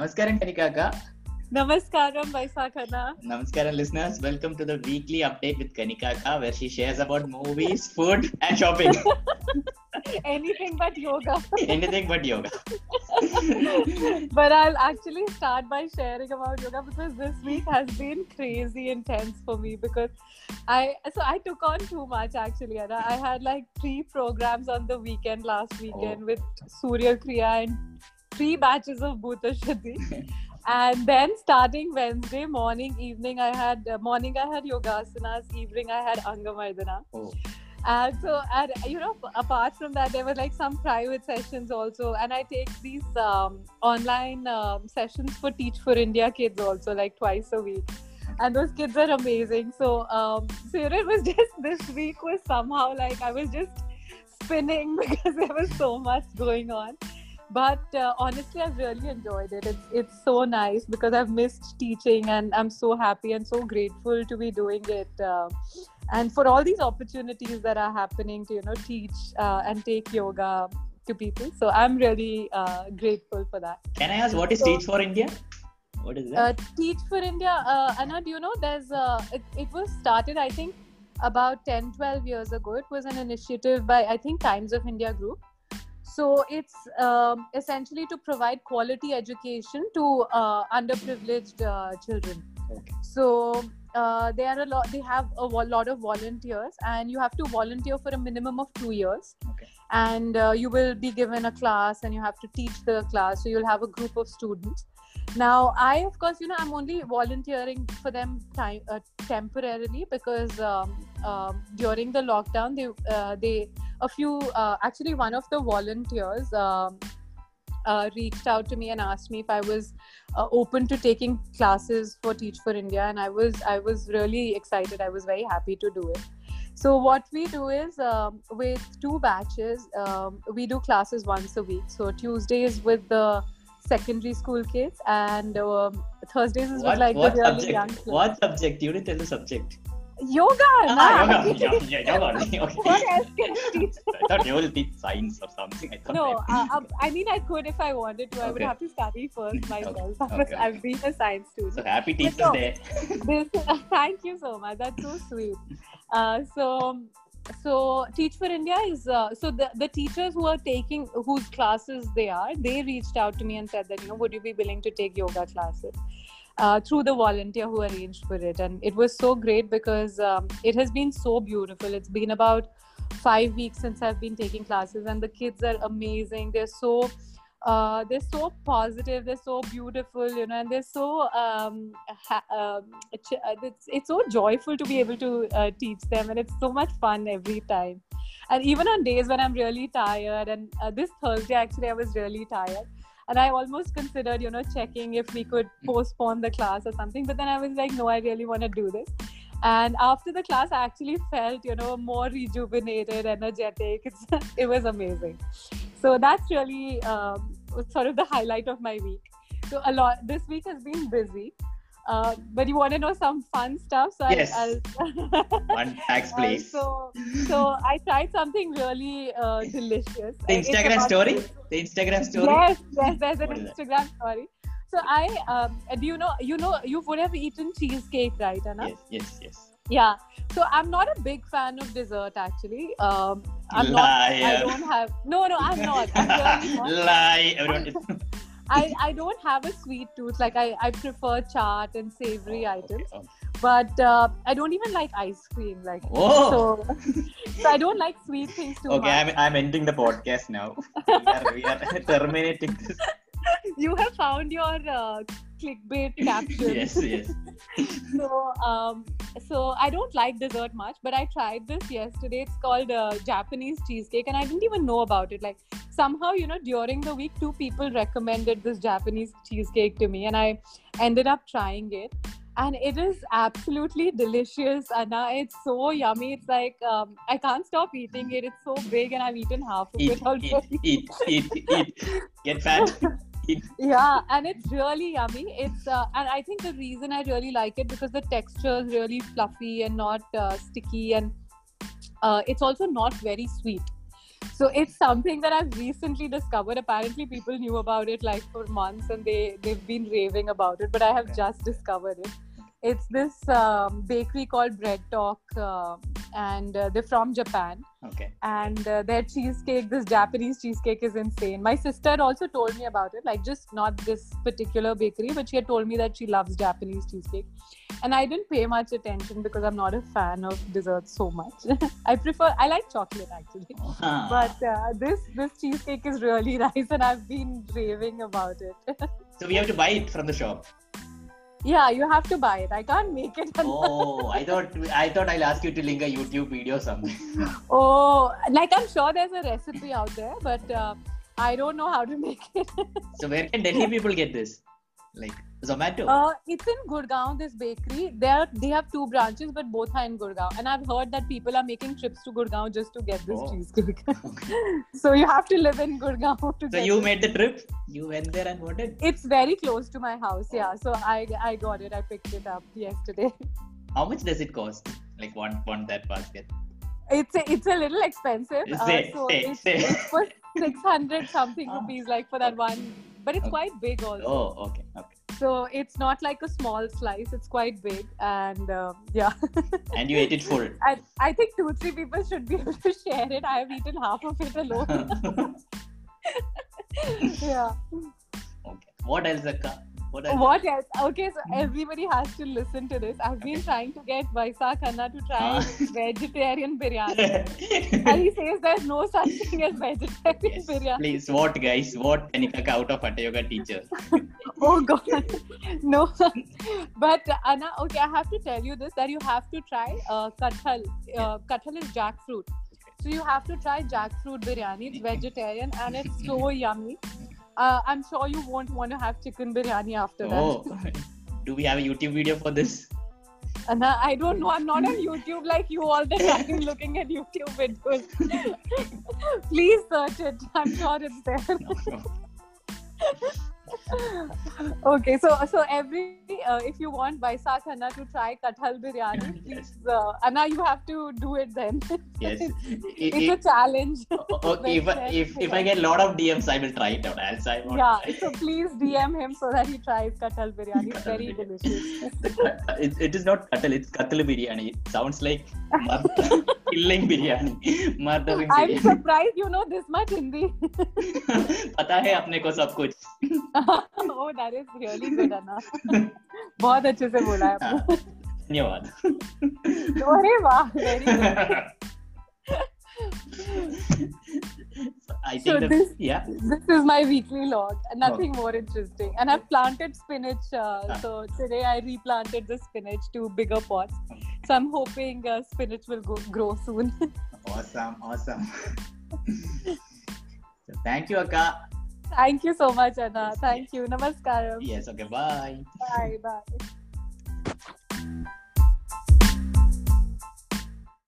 Namaskaram, Kanikaka. Namaskaram, Vaisakana. Namaskaram, listeners. Welcome to the weekly update with Kanikaka, where she shares about movies, food, and shopping. Anything but yoga. Anything but yoga. but I'll actually start by sharing about yoga because this week has been crazy intense for me because I so I took on too much actually. And I had like three programs on the weekend last weekend Oh. with Surya Kriya and three batches of Bhuta Shuddhi. and then starting Wednesday morning, evening, I had uh, morning I had yogasanas, evening I had Angamardana. Oh, And so, and you know, apart from that, there were like some private sessions also. And I take these um, online um, sessions for Teach for India kids also, like twice a week. And those kids are amazing. So, um, so you know, it was just this week was somehow like I was just spinning because there was so much going on. But uh, honestly, I've really enjoyed it. It's it's so nice because I've missed teaching, and I'm so happy and so grateful to be doing it. Uh, and for all these opportunities that are happening to you know teach uh, and take yoga to people so i'm really uh, grateful for that can I ask what is So- Teach for India? What is that? uh, teach for india uh, anna do you know there's uh, it, it was started i think about 10 12 years ago it was an initiative by i think times of india group so it's um, essentially to provide quality education to uh, underprivileged uh, children Okay. so uh, they are a lot they have a lot of volunteers and you have to volunteer for a minimum of two years Okay. and uh, you will be given a class and you have to teach the class so you'll have a group of students now i of course you know i'm only volunteering for them time uh, temporarily because um, um, during the lockdown they uh, they a few uh, actually one of the volunteers um, uh, reached out to me and asked me if I was uh, open to taking classes for Teach for India, and I was I was really excited. I was very happy to do it. So what we do is um, with two batches, um, we do classes once a week. So Tuesdays with the secondary school kids, and um, Thursdays is What, with like what the really young subject? kids. What subject? You didn't tell the subject. Yoga. Ah, yoga. Yeah, yeah, yoga. Okay. what else can I teach? I thought you will teach science or something. I thought No, maybe- uh, um, I mean I could if I wanted to. I would have to study first myself. okay, Because okay. I've been a science student. So happy Teachers no. Day. this thank you so much that's so sweet uh, so so teach for india is uh, so the, the teachers who are taking whose classes they are they reached out to me and said that you know would you be willing to take yoga classes uh, through the volunteer who arranged for it. And it was so great because um, it has been so beautiful. It's been about five weeks since i've been taking classes and the kids are amazing. They're so uh, they're so positive they're so beautiful you know and they're so um, ha- um, uh, it's, it's so joyful to be able to uh, teach them and it's so much fun every time. And even on days when i'm really tired and uh, this thursday actually i was really tired and i almost considered you know checking if we could postpone the class or something. But then i was like no i really want to do this. And after the class i actually felt you know more rejuvenated energetic. It's, it was amazing. So that's really um, sort of the highlight of my week. So a lot this week has been busy uh, but you want to know some fun stuff so Yes. I'll, I'll One tax, uh, please. so so i tried something really uh, delicious the Instagram story. The Instagram story. Yes, yes, there's an What is that? Instagram story. So I, um, do you know, you know, you would have eaten cheesecake, right, Anna? Yes, yes, yes. Yeah. So I'm not a big fan of dessert, actually. Um, I'm not. I don't have. No, no, I'm not. I'm really not. Lie. Everyone. I, I don't have a sweet tooth. Like I, I prefer chaat and savory Oh, items. okay, okay. But uh, I don't even like ice cream. Like Oh. so, so I don't like sweet things too Okay, much. I'm, I'm ending the podcast now. we, are, we are terminating this. You have found your uh, clickbait caption. Yes, yes. so um so i don't like dessert much but i tried this yesterday it's called uh, japanese cheesecake and i didn't even know about it like somehow you know during the week two people recommended this japanese cheesecake to me and i ended up trying it. And it is absolutely delicious anna. It's so yummy. It's like um, i can't stop eating it. It's so big and i've eaten half of Eat, it already. eat, eat, eat, eat. Get fat. Yeah and it's really yummy. It's uh, and i think the reason i really like it because the texture is really fluffy and not uh, sticky and uh, it's also not very sweet so it's something that I've recently discovered. Apparently, people knew about it like for months, and they they've been raving about it. But I have just discovered it. It's this um, bakery called Bread Talk, uh, and uh, they're from Japan. Okay. And uh, their cheesecake, this Japanese cheesecake, is insane. My sister also told me about it, like just not this particular bakery, but she had told me that she loves Japanese cheesecake. And I didn't pay much attention because I'm not a fan of desserts so much. I prefer, I like chocolate actually Ah. but uh, this this cheesecake is really nice and i've been raving about it so we have to buy it from the shop. Yeah you have to buy it i can't make it Oh, I thought I thought I'll ask you to link a YouTube video something. oh like i'm sure there's a recipe out there but uh, i don't know how to make it So where can Delhi people get this? Like Zomato. uh, it's in gurgaon this bakery there they have two branches but both are in gurgaon and i've heard that people are making trips to gurgaon just to get this Oh. cheesecake so you have to live in gurgaon to So get you it. made the trip. You went there and bought it. it's very close to my house yeah so i i got it i picked it up yesterday How much does it cost? Like one one that basket. It's a, it's a little expensive. Uh, Say, so say, it's, say. it's for six hundred something Ah. rupees, like for that one. But it's Okay. quite big also. Oh, okay, okay. So it's not like a small slice. It's quite big, and um, yeah. And you ate it full. I I think two three people should be able to share it. I have eaten half of it alone. yeah. okay. What else, Akka? What else? What else? Okay, so everybody has to listen to this. I've been Okay. trying to get Vaisakh Anna to try Ah. vegetarian biryani, and he says there's no such thing as vegetarian yes. biryani. Please, what guys? What Kanika ka out of Hatha Yoga teacher? oh god no but anna okay i have to tell you this that you have to try uh, kathal uh, kathal is jackfruit so you have to try jackfruit biryani it's vegetarian and it's so yummy uh, i'm sure you won't want to have chicken biryani after that. Oh, do we have a YouTube video for this? Anna, i don't know i'm not on youtube. Like you all the time looking at youtube videos. Please search it. I'm sure it's there. No, no. Okay, so so every uh, if you want Vaisakh Anna to try kathal biryani, please uh, Anna, you have to do it then. Yes. it's If, a challenge. okay, if, I- if, if I get a lot of DMs, I will try it out. Else I won't yeah, so please DM him so that he tries kathal biryani. It's very biryani. delicious. it, it is not katal, it's kathal biryani. It sounds like killing biryani murdering I am surprised you know this much Hindi पता है अपने को सब कुछ। Oh that is really good अना बहुत अच्छे से बोला है हाँ, धन्यवाद। अरे वाह very good So I So think the, this- yeah. this is my weekly log. And nothing more interesting. And i've planted spinach uh, Ah. so today i replanted the spinach to bigger pots. So i'm hoping uh, spinach will go, grow soon. Awesome awesome. So thank you Akka. Thank you so much anna. Thank you. Namaskaram. Yes okay bye. Bye bye